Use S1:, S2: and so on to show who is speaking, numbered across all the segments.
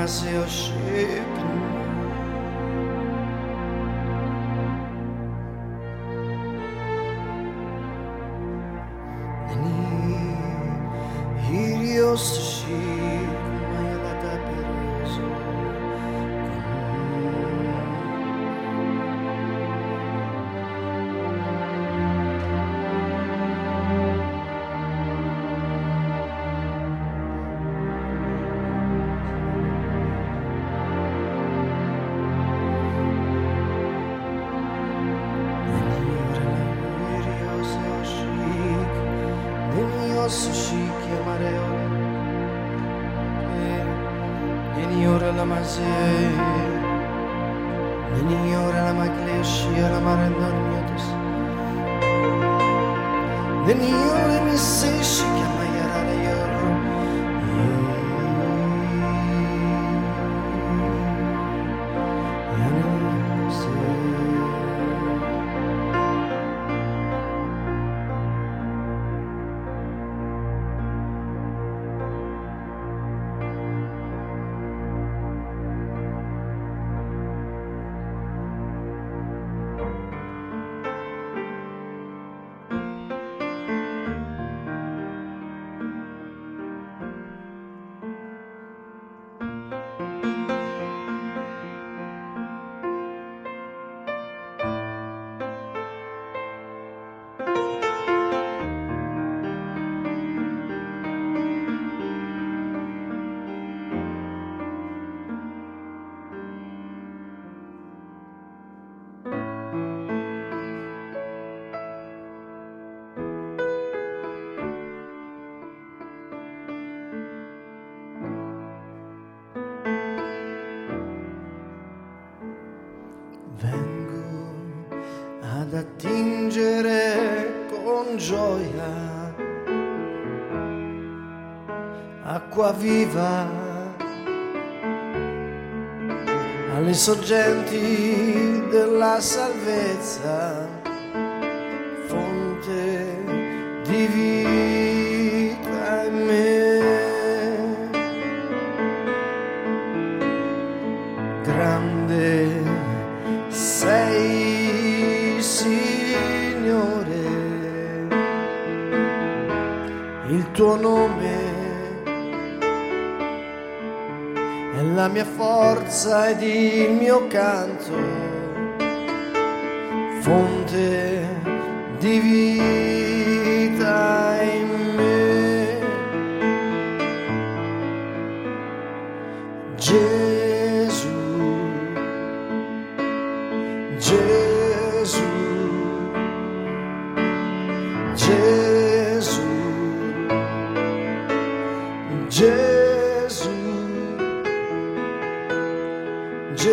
S1: mas eu chego. Any, he όλα μαζί. Η ώρα να με κλείσει η ώρα μ' αρεντώνει Δεν είναι η ώρα να με σήσει acqua viva alle sorgenti della salvezza, fonte di forza ed il mio canto, fonte di vita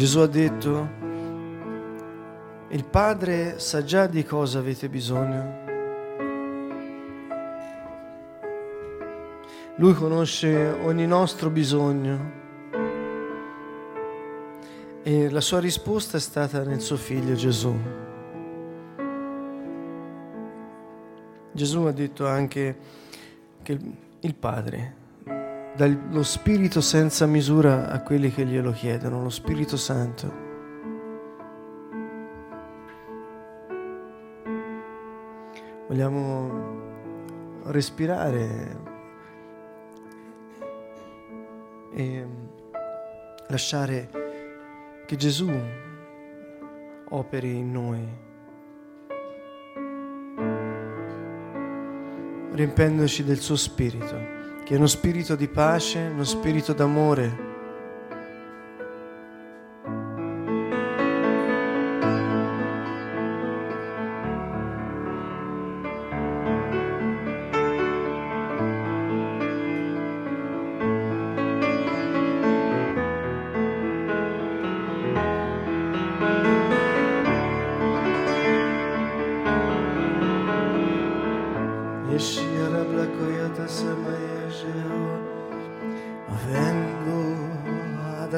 S1: Gesù ha detto, il Padre sa già di cosa avete bisogno. Lui conosce ogni nostro bisogno e la sua risposta è stata nel suo figlio Gesù. Gesù ha detto anche che il- Padre dà il- lo Spirito senza misura a quelli che glielo chiedono, lo Spirito Santo. Vogliamo respirare e lasciare che Gesù operi in noi, riempendoci del suo spirito, che uno spirito di pace, uno spirito d'amore.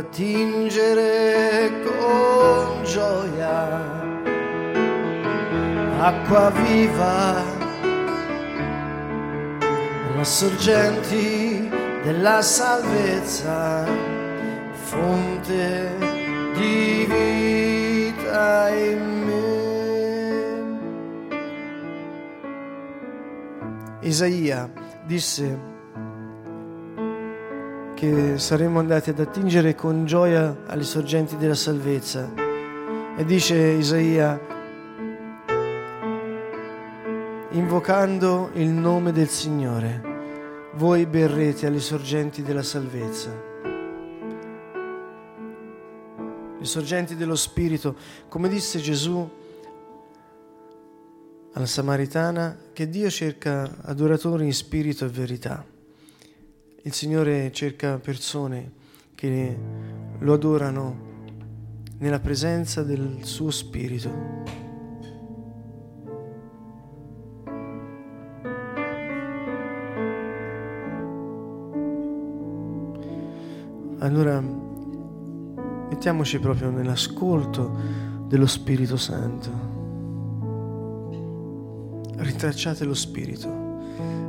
S1: Attingere con gioia acqua viva alla sorgenti della salvezza, fonte di vita in me. Isaia disse che saremmo andati ad attingere con gioia alle sorgenti della salvezza. E dice Isaia, invocando il nome del Signore, voi berrete alle sorgenti della salvezza. Le sorgenti dello Spirito, come disse Gesù alla Samaritana, che Dio cerca adoratori in spirito e verità. Il Signore cerca persone che lo adorano nella presenza del suo Spirito. Allora mettiamoci proprio nell'ascolto dello Spirito Santo. Rintracciate lo Spirito,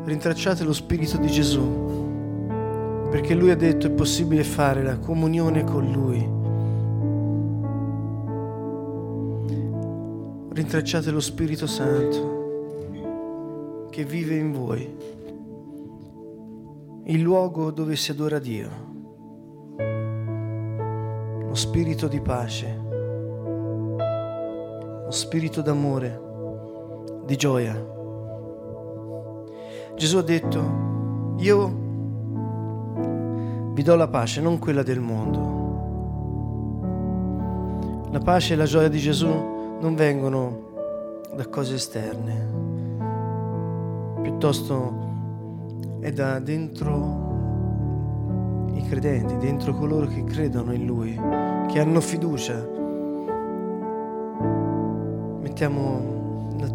S1: rintracciate lo Spirito di Gesù, perché Lui ha detto è possibile fare la comunione con Lui. Rintracciate lo Spirito Santo che vive in voi, il luogo dove si adora Dio lo spirito di pace, lo spirito d'amore, di gioia. Gesù ha detto, io vi do la pace, non quella del mondo. La pace e la gioia di Gesù non vengono da cose esterne, piuttosto è da dentro i credenti, dentro coloro che credono in Lui, che hanno fiducia. Mettiamo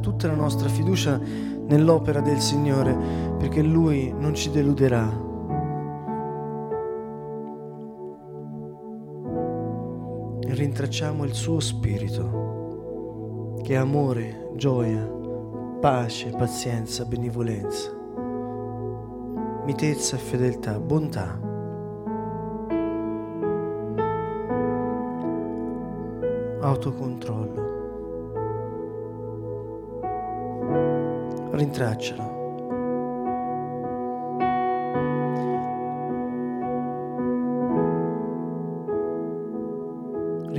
S1: tutta la nostra fiducia nell'opera del Signore perché Lui non ci deluderà. Rintracciamo il suo spirito, che è amore, gioia, pace, pazienza, benevolenza, mitezza, fedeltà, bontà. autocontrollo. Rintraccialo.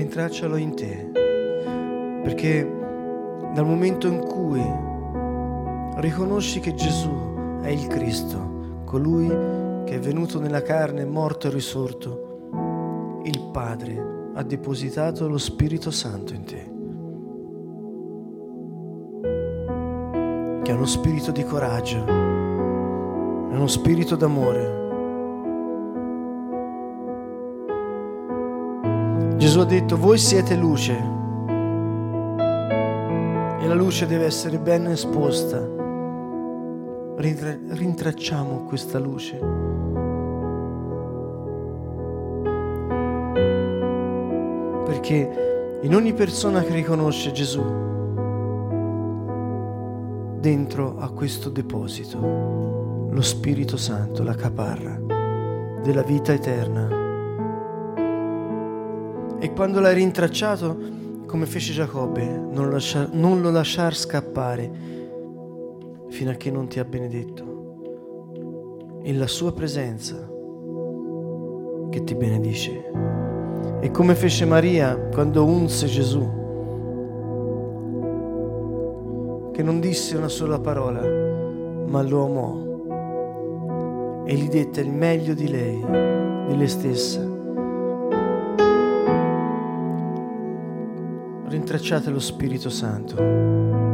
S1: Rintraccialo in te, perché dal momento in cui riconosci che Gesù è il Cristo, colui che è venuto nella carne, morto e risorto, il Padre ha depositato lo Spirito Santo in te, che è uno spirito di coraggio, è uno spirito d'amore. Gesù ha detto, voi siete luce e la luce deve essere ben esposta. Rintracciamo questa luce perché in ogni persona che riconosce Gesù, dentro a questo deposito, lo Spirito Santo, la caparra della vita eterna. E quando l'hai rintracciato, come fece Giacobbe, non lo, lasciar, non lo lasciar scappare fino a che non ti ha benedetto. È la sua presenza che ti benedice. E come fece Maria quando unse Gesù, che non disse una sola parola, ma lo amò e gli dette il meglio di lei, di lei stessa. Rintracciate lo Spirito Santo.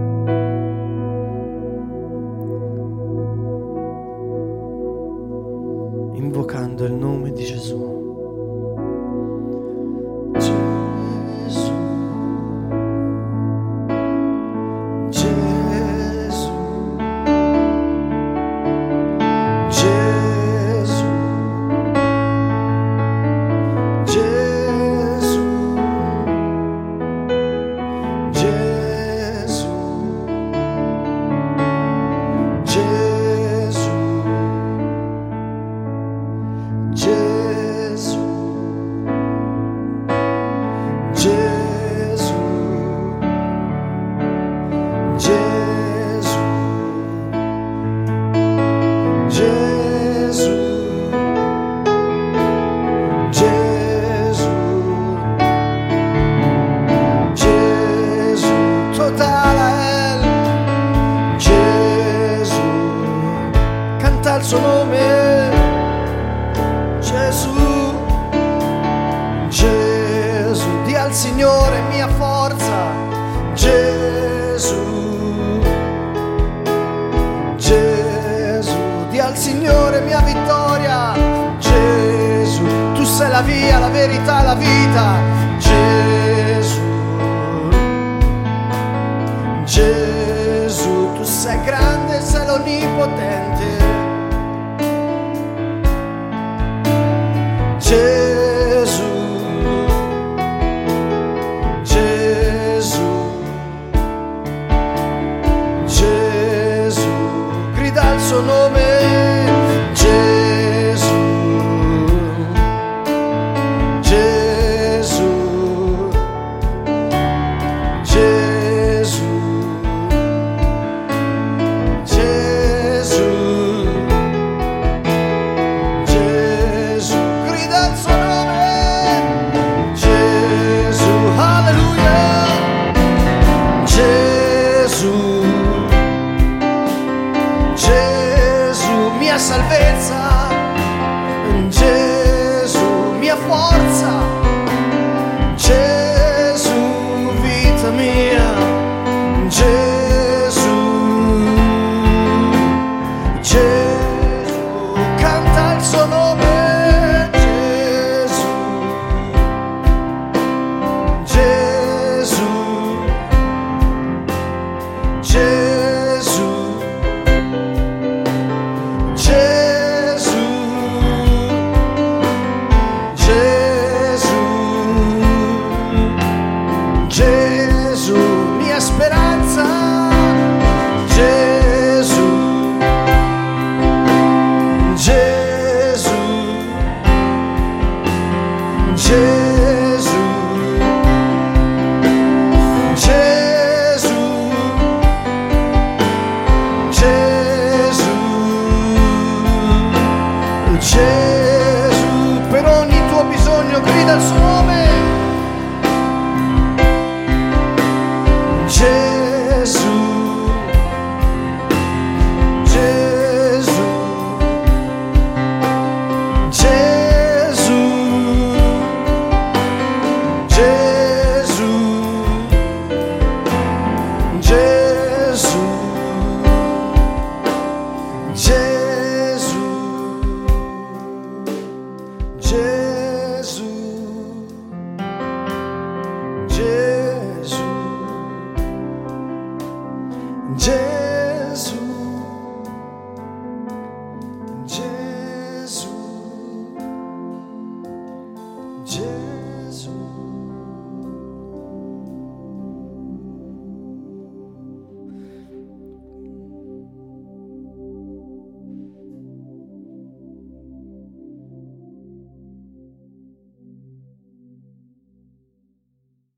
S1: Jesus.